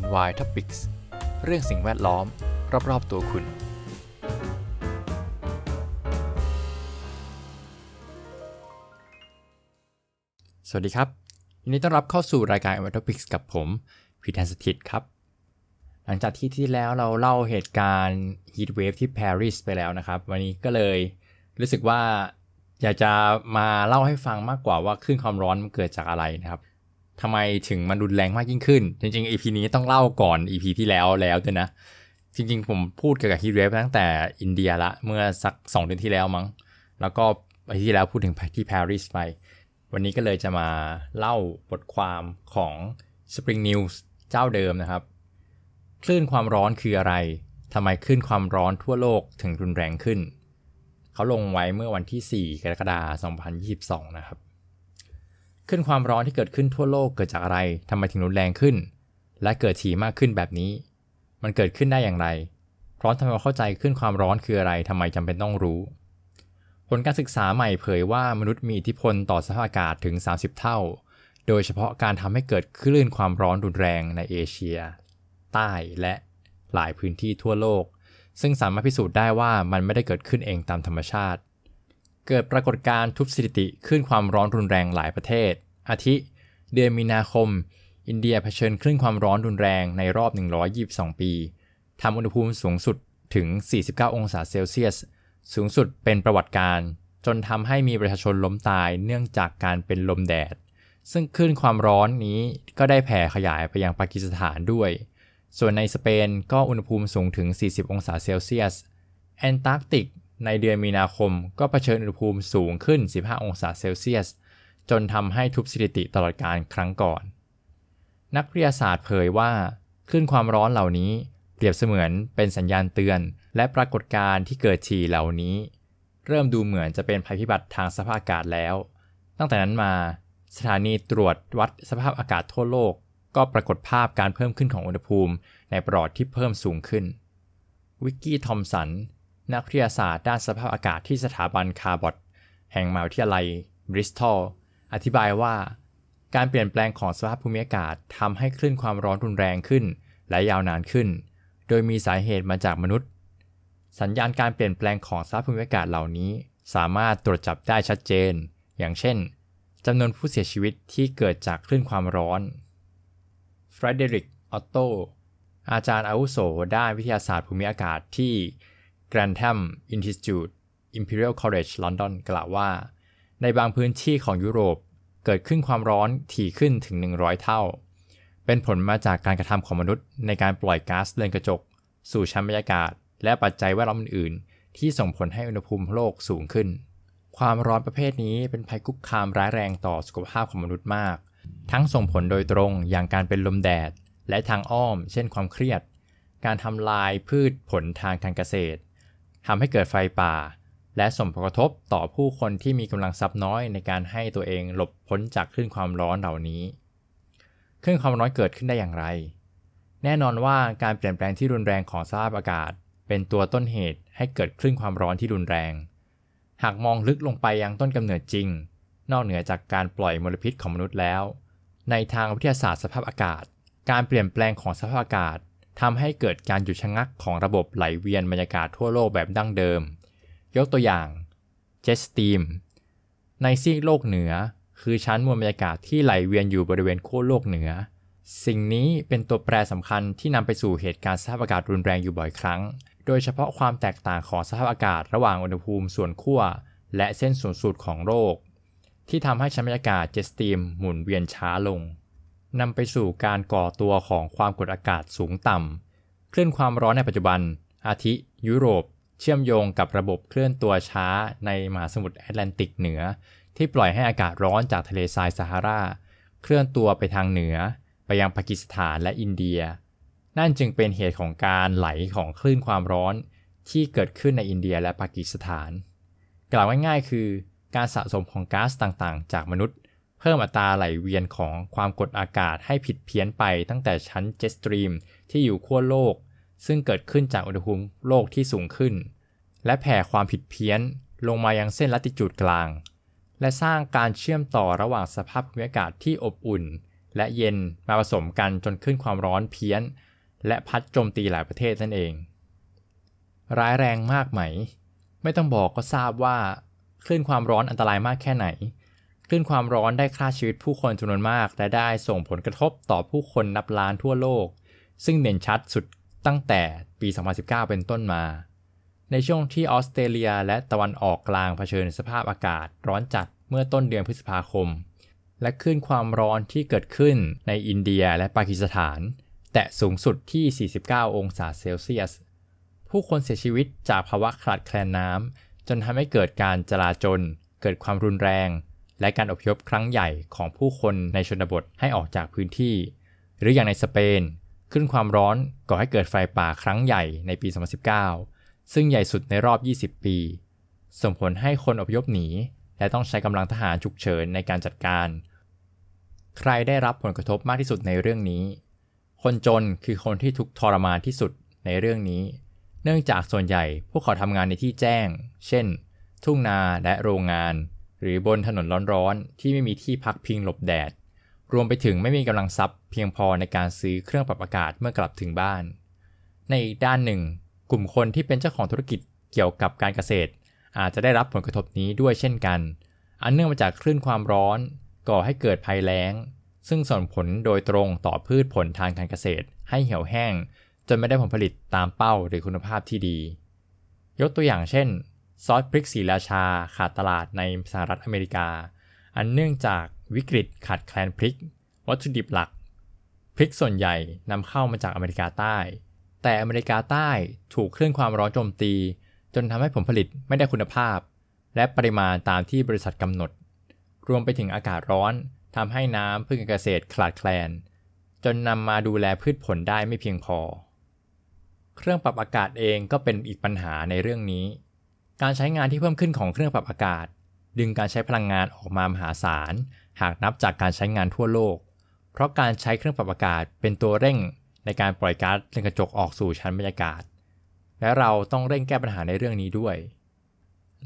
NY Topics เรื่องสิ่งแวดล้อม รอบ ๆ ตัวคุณ สวัสดีครับยินดีต้อนรับเข้าสู่รายการ NY Topics กับผมพีแทนสถิตครับ หลังจากที่ที่แล้วเราเล่าเหตุการณ์ Heat Wave ที่ปารีสไปแล้วนะครับ วันนี้ก็เลยรู้สึกว่าอยากจะมาเล่าให้ฟังมากกว่าว่าคลื่นความร้อนมันเกิดจากอะไรนะครับ ทำไมถึงมันรุนแรงมากยิ่งขึ้น จริงๆ EP นี้ต้องเล่าก่อน EP ที่แล้วแล้วด้วยนะ จริงๆ ผมพูดเกี่ยวกับฮีทเวฟตั้งแต่อินเดียละ เมื่อสัก 2 เดือนที่แล้วมั้ง แล้วก็ไปที่แล้วพูดถึงที่ปารีสไป วันนี้ก็เลยจะมาเล่าบทความของ Spring News เจ้าเดิมนะครับ คลื่นความร้อนคืออะไรทำไมคลื่นความร้อนทั่วโลกถึงรุนแรงขึ้น เขาลงไว้เมื่อวันที่ 4 กรกฎาคม 2022 นะครับ ขึ้นความร้อนที่เกิดขึ้นทั่วโลกเกิดจากอะไรทำไมถึงรุนแรงขึ้น และเกิดถี่มากขึ้นแบบนี้ มันเกิดขึ้นได้อย่างไร พร้อมทำให้เราเข้าใจขึ้นความร้อนคืออะไรทำไมจำเป็นต้องรู้ ผลการศึกษาใหม่เผยว่ามนุษย์มีอิทธิพลต่อสภาพอากาศถึง 30 เท่า โดยเฉพาะการทำให้เกิดคลื่นความร้อนรุนแรงในเอเชีย ใต้และหลายพื้นที่ทั่วโลก ซึ่งสามารถพิสูจน์ได้ว่ามันไม่ได้เกิดขึ้นเองตามธรรมชาติ เกิดปรากฏการณ์ทุบสถิติขึ้นความร้อนรุนแรงหลายประเทศ อาทิ เดือนมีนาคม อินเดียเผชิญคลื่นความร้อนรุนแรงในรอบ 122 ปีทำอุณหภูมิสูงสุดถึง 49 องศาเซลเซียส สูงสุดเป็นประวัติการ จนทำให้มีประชาชนล้มตายเนื่องจากการเป็นลมแดด ซึ่งคลื่นความร้อนนี้ก็ได้แผ่ขยายไปยังปากีสถานด้วย ส่วนในสเปนก็อุณหภูมิสูงถึง 40 องศาเซลเซียส แอนตาร์กติก ในเดือนมีนาคมก็เผชิญอุณหภูมิสูงขึ้น 15 องศาเซลเซียส จนทำให้ทุบสถิติตลอดการครั้งก่อน นักวิทยาศาสตร์เผยว่าคลื่นความร้อนเหล่านี้เปรียบเสมือนเป็นสัญญาณเตือน และปรากฏการณ์ที่เกิดถี่เหล่านี้ เริ่มดูเหมือนจะเป็นภัยพิบัติทางสภาพอากาศแล้ว ตั้งแต่นั้นมา สถานีตรวจวัดสภาพอากาศทั่วโลก ก็ปรากฏภาพการเพิ่มขึ้นของอุณหภูมิ ในปรอทที่เพิ่มสูงขึ้น วิกกี้ทอมสัน นักวิทยาศาสตร์ด้านสภาพอากาศที่สถาบัน Cabot แห่งมหาวิทยาลัยบริสตอลอธิบายว่า การเปลี่ยนแปลงของสภาพภูมิอากาศทำให้คลื่นความร้อนรุนแรงขึ้น และยาวนานขึ้น โดยมีสาเหตุมาจากมนุษย์ สัญญาณการเปลี่ยนแปลงของสภาพภูมิอากาศเหล่านี้ สามารถตรวจจับได้ชัดเจน อย่างเช่นจำนวนผู้เสียชีวิตที่เกิดจากคลื่นความร้อนเฟรเดริก ออตโต อาจารย์อาวุโสด้านวิทยาศาสตร์ภูมิอากาศที่ Grantham Institute Imperial College London กล่าวว่า ในบางพื้นที่ของยุโรปเกิดขึ้นความร้อนถี่ขึ้นถึง 100 เท่า เป็นผลมาจากการกระทำของมนุษย์ในการปล่อยก๊าซเรือนกระจก สู่ชั้นบรรยากาศ และปัจจัยแวดล้อมอื่นๆ ที่ส่งผลให้อุณหภูมิโลกสูงขึ้น ความร้อนประเภทนี้เป็นภัยคุกคามร้ายแรงต่อสุขภาพของมนุษย์มาก ทั้งส่งผลโดยตรงอย่างการเป็นลมแดด และทางอ้อม เช่นความเครียด การทำลายพืชผลทางการเกษตร ทำให้เกิดไฟป่า และส่งผลกระทบต่อผู้คนที่มีกำลังทรัพย์น้อยในการให้ตัวเองหลบพ้นจากคลื่นความร้อนเหล่านี้คลื่นความร้อนเกิดขึ้นได้อย่างไร แน่นอนว่าการเปลี่ยนแปลงที่รุนแรงของสภาพอากาศ เป็นตัวต้นเหตุให้เกิดคลื่นความร้อนที่รุนแรง หากมองลึกลงไปยังต้นกำเนิดจริง นอกเหนือจากการปล่อยมลพิษของมนุษย์แล้ว ในทางวิทยาศาสตร์สภาพอากาศ การเปลี่ยนแปลงของสภาพอากาศ ทำให้เกิดการหยุดชะงักของระบบไหลเวียนบรรยากาศทั่วโลกแบบดั้งเดิม ยกตัวอย่างเจ็ตสตีมในซีกโลกเหนือ คือชั้นมวลบรรยากาศที่ไหลเวียนอยู่บริเวณขั้วโลกเหนือ สิ่งนี้เป็นตัวแปรสำคัญที่นำไปสู่เหตุการณ์สภาพอากาศรุนแรงอยู่บ่อยครั้ง โดยเฉพาะความแตกต่างของสภาพอากาศระหว่างอุณหภูมิส่วนขั้วและเส้นศูนย์สูตรของโลกที่ทำให้ชั้นบรรยากาศ jet stream หมุนเวียนช้าลง นำไปสู่การก่อตัวของความกดอากาศสูงต่ำคลื่นความร้อนในปัจจุบัน อาทิ ยุโรป เชื่อมโยงกับระบบเคลื่อนตัวช้าในมหาสมุทรแอตแลนติกเหนือ ที่ปล่อยให้อากาศร้อนจากทะเลทรายซาฮารา เคลื่อนตัวไปทางเหนือ ไปยังปากีสถานและอินเดีย นั่นจึงเป็นเหตุของการไหลของคลื่นความร้อนที่เกิดขึ้นในอินเดียและปากีสถาน กล่าวง่ายๆ คือ การสะสมของก๊าซต่างๆ จากมนุษย์ เพิ่มอัตราไหลเวียนของความกดอากาศให้ผิดเพี้ยนไปตั้งแต่ชั้น jet stream ที่อยู่ขั้วโลก ซึ่งเกิดขึ้นจากอุณหภูมิโลกที่สูงขึ้น และแผ่ความผิดเพี้ยนลงมายังเส้นละติจูดกลาง และสร้างการเชื่อมต่อระหว่างสภาพภูมิอากาศที่อบอุ่น และเย็นมาผสมกันจนขึ้นความร้อนเพี้ยน และพัดโจมตีหลายประเทศนั่นเอง ร้ายแรงมากไหม ไม่ต้องบอกก็ทราบว่าคลื่นความร้อนอันตรายมากแค่ไหน คลื่นความร้อนได้ฆ่าชีวิตผู้คนจำนวนมาก และได้ส่งผลกระทบต่อผู้คนนับล้านทั่วโลก ซึ่งเด่นชัดสุดตั้งแต่ปี 2019 เป็นต้นมา ในช่วงที่ออสเตรเลียและตะวันออกกลางเผชิญสภาพอากาศร้อนจัดเมื่อต้นเดือนพฤษภาคม และคลื่นความร้อนที่เกิดขึ้นในอินเดียและปากีสถาน แตะสูงสุดที่ 49 องศาเซลเซียส ผู้คนเสียชีวิตจากภาวะขาดแคลนน้ำจนทำให้เกิดการจลาจลเกิดความรุนแรง และการอพยพครั้งใหญ่ของผู้คนในชนบทให้ออกจากพื้นที่ หรืออย่างในสเปนขึ้นความร้อนก่อให้เกิดไฟป่าครั้งใหญ่ในปี 2019 ซึ่งใหญ่สุดในรอบ 20 ปี ส่งผลให้คนอพยพหนี และต้องใช้กำลังทหารฉุกเฉินในการจัดการ ใครได้รับผลกระทบมากที่สุดในเรื่องนี้ คนจนคือคนที่ทุกทรมานที่สุดในเรื่องนี้ เนื่องจากส่วนใหญ่พวกเขาทำงานในที่แจ้ง เช่น ทุ่งนาและโรงงาน หรือบนถนนร้อนๆ ที่ไม่มีที่พักพิงหลบแดด รวมไปถึงไม่มีกำลังทรัพย์เพียงพอในการซื้อเครื่องปรับอากาศเมื่อกลับถึงบ้าน ในอีกด้านหนึ่ง กลุ่มคนที่เป็นเจ้าของธุรกิจเกี่ยวกับการเกษตร อาจจะได้รับผลกระทบนี้ด้วยเช่นกัน อันเนื่องมาจากคลื่นความร้อน ก่อให้เกิดภัยแล้ง ซึ่งส่งผลโดยตรงต่อพืชผลทางการเกษตร ให้เหี่ยวแห้ง จนไม่ได้ผลผลิตตามเป้าหรือคุณภาพที่ดี ยกตัวอย่างเช่น ซอสพริกสีราชาขาดตลาดในสหรัฐอเมริกา อันเนื่องจากวิกฤตขาดแคลนพริก วัตถุดิบหลัก พริกส่วนใหญ่นำเข้ามาจากอเมริกาใต้ แต่อเมริกาใต้ถูกคลื่นความร้อนโจมตี จนทำให้ผลผลิตไม่ได้คุณภาพ และปริมาณตามที่บริษัทกำหนด รวมไปถึงอากาศร้อนทำให้น้ำพื่อการเกษตรขาดแคลน จนนำมาดูแลพืชผลได้ไม่เพียงพอ เครื่องปรับอากาศเองก็เป็นอีกปัญหาในเรื่องนี้ การใช้งานที่เพิ่มขึ้นของเครื่องปรับอากาศ ดึงการใช้พลังงานออกมามหาศาล หากนับจากการใช้งานทั่วโลก เพราะการใช้เครื่องปรับอากาศเป็นตัวเร่งในการปล่อยก๊าซเรือนกระจกออกสู่ชั้นบรรยากาศ และเราต้องเร่งแก้ปัญหาในเรื่องนี้ด้วย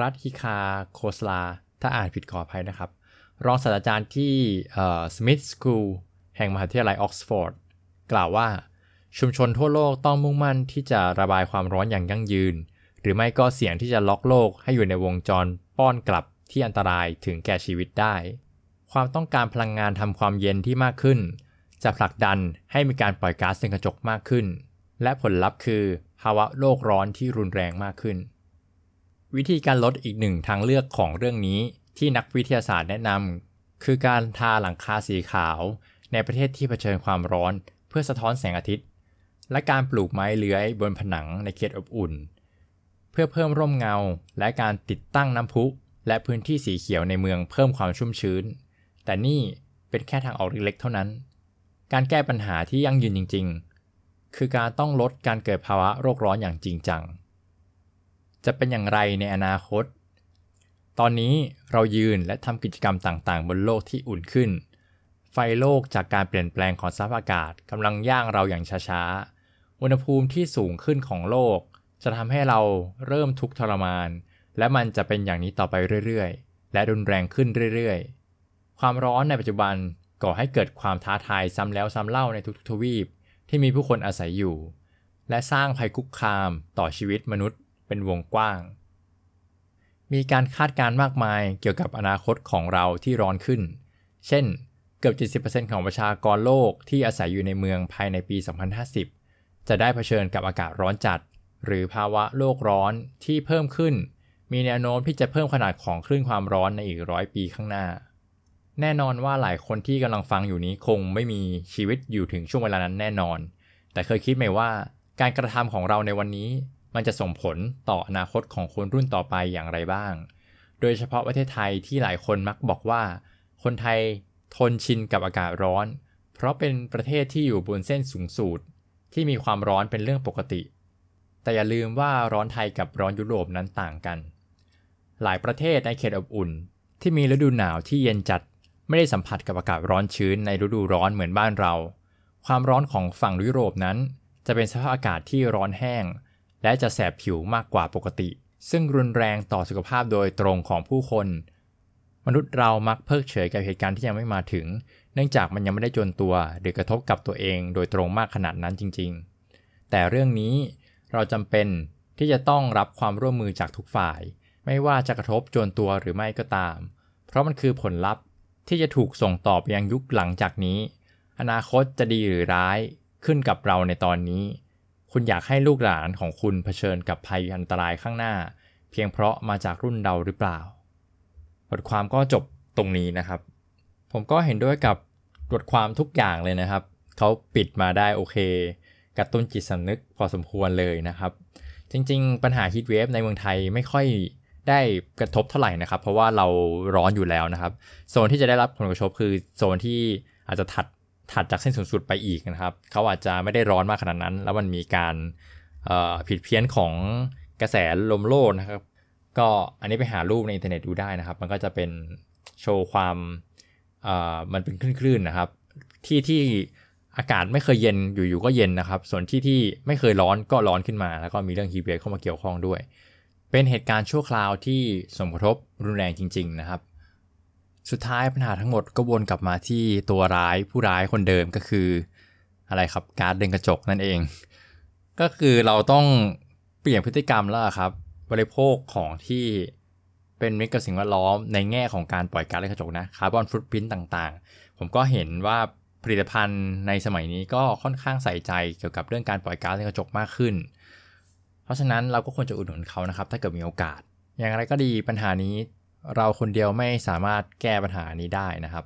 รัฐฮิคาโคสลา ถ้าอ่านผิดขออภัยนะครับ รองศาสตราจารย์ที่สมิธสคูลแห่งมหาวิทยาลัยออกซฟอร์ดกล่าวว่าชุมชนทั่วโลกต้องมุ่งมั่นที่จะระบายความร้อนอย่างยั่งยืน หรือไม่ก็เสี่ยงที่จะล็อกโลกให้อยู่ในวงจรป้อนกลับที่อันตรายถึงแก่ชีวิตได้ ความต้องการพลังงานทำความเย็นที่มากขึ้น จะผลักดันให้มีการปล่อยก๊าซเรือนกระจกมากขึ้น และผลลัพธ์คือ ภาวะโลกร้อนที่รุนแรงมากขึ้น วิธีการลดอีกหนึ่งทางเลือกของเรื่องนี้ที่นักวิทยาศาสตร์แนะนำคือการทาหลังคาสีขาว ในประเทศที่เผชิญความร้อน เพื่อสะท้อนแสงอาทิตย์ และการปลูกไม้เลื้อยบนผนังในเขตอบอุ่น เพื่อเพิ่มร่มเงา และการติดตั้งน้ำพุ และพื้นที่สีเขียวในเมืองเพิ่มความชุ่มชื้น แต่นี่เป็นแค่ทางออกเล็กๆเท่านั้น การแก้ปัญหาที่ยั่งยืนจริง ๆ คือการต้องลดการเกิดภาวะโรคร้อนอย่างจริงจัง จะเป็นอย่างไรในอนาคต ตอนนี้เรายืนและทำกิจกรรมต่างๆ บนโลกที่อุ่นขึ้น ไฟโลกจากการเปลี่ยนแปลงของสภาพอากาศกำลังย่างเราอย่างช้าๆ อุณหภูมิที่สูงขึ้นของโลก จะทำให้เราเริ่มทุกข์ทรมาน และมันจะเป็นอย่างนี้ต่อไปเรื่อยๆ และรุนแรงขึ้นเรื่อยๆ ความร้อนในปัจจุบันก่อให้เกิดความท้าทายซ้ำแล้วซ้ำเล่าในทุกๆทวีป ที่มีผู้คนอาศัยอยู่ และสร้างภัยคุกคามต่อชีวิตมนุษย์ เป็นวงกว้าง มีการคาดการณ์มากมายเกี่ยวกับอนาคตของเราที่ร้อนขึ้น เช่น เกือบ 70%ของประชากรโลกที่อาศัยอยู่ในเมืองภายในปี 2050 จะได้เผชิญกับอากาศร้อนจัด หรือภาวะโลกร้อนที่เพิ่มขึ้น มีแนวโน้มที่จะเพิ่มขนาดของคลื่นความร้อนในอีกร้อยปีข้างหน้า แน่นอนว่าหลายคนที่กำลังฟังอยู่นี้คงไม่มีชีวิตอยู่ถึงช่วงเวลานั้นแน่นอน แต่เคยคิดไหมว่า การกระทำของเราในวันนี้ มันจะส่งผลต่ออนาคตของคนรุ่นต่อไปอย่างไรบ้าง โดยเฉพาะประเทศไทยที่หลายคนมักบอกว่า คนไทยทนชินกับอากาศร้อน เพราะเป็นประเทศที่อยู่บนเส้นสูงสูตรที่มีความร้อนเป็นเรื่องปกติ แต่อย่าลืมว่าร้อนไทยกับร้อนยุโรปนั้นต่างกัน หลายประเทศในเขตอบอุ่น ที่มีฤดูหนาวที่เย็นจัดไม่ได้สัมผัสกับอากาศร้อนชื้นในฤดูร้อนเหมือนบ้านเรา ความร้อนของฝั่งยุโรปนั้น จะเป็นสภาพอากาศที่ร้อนแห้ง และจะแสบผิวมากกว่าปกติ ซึ่งรุนแรงต่อสุขภาพโดยตรงของผู้คน มนุษย์เรามักเพิกเฉยกับเหตุการณ์ที่ยังไม่มาถึง เนื่องจากมันยังไม่ได้จนตัวหรือกระทบกับตัวเองโดยตรงมากขนาดนั้นจริง ๆ แต่เรื่องนี้ เราจำเป็นที่จะต้องรับความร่วมมือจากทุกฝ่าย ไม่ว่าจะกระทบจนตัวหรือไม่ก็ตาม เพราะมันคือผลลัพธ์ที่จะถูกส่งต่อไปยังยุคหลังจากนี้ อนาคตจะดีหรือร้ายขึ้นกับเราในตอนนี้ คุณอยากให้ลูกหลานของคุณเผชิญกับภัยอันตรายข้างหน้า เพียงเพราะมาจากรุ่นเราหรือเปล่า บทความก็จบตรงนี้นะครับ ผมก็เห็นด้วยกับบทความทุกอย่างเลยนะครับ เขาปิดมาได้โอเค กระตุ้นจิตสำนึกพอสมควรเลยนะครับ จริงๆ ปัญหาฮีทเวฟในเมืองไทยไม่ค่อยได้กระทบเท่าไหร่นะครับ เพราะว่าเราร้อนอยู่แล้วนะครับ โซนที่จะได้รับผลกระทบคือโซนที่อาจจะถัดถัดจากเส้นศูนย์สูตรไปอีกนะครับ เขาอาจจะไม่ได้ร้อนมากขนาดนั้น แล้วมันมีการผิดเพี้ยนของกระแสลมโลกนะครับ ก็อันนี้ไปหารูปในอินเทอร์เน็ตดูได้นะครับ มันก็จะเป็นโชว์ความมันเป็นคลื่นๆนะครับ ที่ที่ อากาศไม่เคยเย็นอยู่ๆก็เย็นนะครับ ส่วนที่ที่ไม่เคยร้อนก็ร้อนขึ้นมา แล้วก็มีเรื่อง heat wave เข้ามาเกี่ยวข้องด้วย เป็นเหตุการณ์ชั่วคราวที่ส่งผลกระทบรุนแรงจริง ๆ นะครับ สุดท้ายปัญหาทั้งหมดก็วนกลับมาที่ตัวร้ายผู้ร้ายคนเดิมก็คือ อะไรครับการเดินกระจกนั่นเอง ก็คือเราต้องเปลี่ยนพฤติกรรมแล้วครับบริโภคของที่เป็นมิตรกับสิ่งแวดล้อมในแง่ของการปล่อยก๊าซเรือนกระจกนะคาร์บอนฟุตพิ้นต่างๆ ผมก็เห็นว่า ผลิตภัณฑ์ในสมัยนี้ก็ค่อนข้างใส่ใจเกี่ยวกับเรื่องการปล่อยก๊าซเรือนกระจกมากขึ้น เพราะฉะนั้นเราก็ควรจะอุดหนุนเขานะครับ ถ้าเกิดมีโอกาส อย่างไรก็ดีปัญหานี้เราคนเดียวไม่สามารถแก้ปัญหานี้ได้นะครับ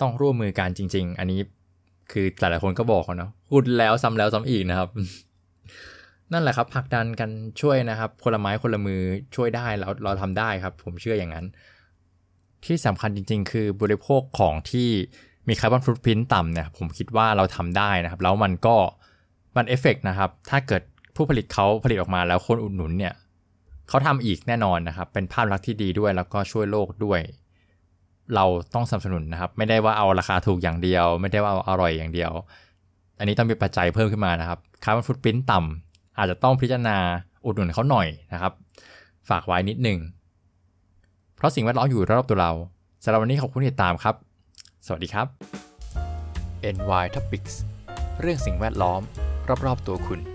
ต้องร่วมมือกันจริง ๆ อันนี้คือหลายๆคนก็บอกเนาะพูดแล้วซ้ำแล้วซ้ำอีกนะครับ นั่นแหละครับผลักดันกันช่วยนะครับ คนละไม้คนละมือช่วยได้แล้วเราทำได้ครับ ผมเชื่ออย่างนั้น ที่สำคัญจริง ๆ คือบริโภคของที่ มีคาร์บอนฟุตพิ้นต่ำเนี่ยผมคิดว่าเราทำได้นะครับ แล้วมันก็มันเอฟเฟกนะครับ ถ้าเกิดผู้ผลิตเขาผลิตออกมาแล้วคนอุดหนุนเนี่ยเขาทำอีกแน่นอนนะครับ เป็นภาพลักษณ์ที่ดีด้วยแล้วก็ช่วยโลกด้วย เราต้องสนับสนุนนะครับ ไม่ได้ว่าเอาราคาถูกอย่างเดียว ไม่ได้ว่าเอาอร่อยอย่างเดียว อันนี้ต้องมีปัจจัยเพิ่มขึ้นมานะครับ carbon footprint ต่ำอาจจะต้องพิจารณาอุดหนุนเขาหน่อยนะครับ ฝากไว้นิดหนึ่งเพราะสิ่งแวดล้อมอยู่รอบตัวเราสำหรับวันนี้ขอบคุณที่ติดตามครับ สวัสดีครับ NY Topics เรื่องสิ่งแวดล้อม รอบๆตัวคุณ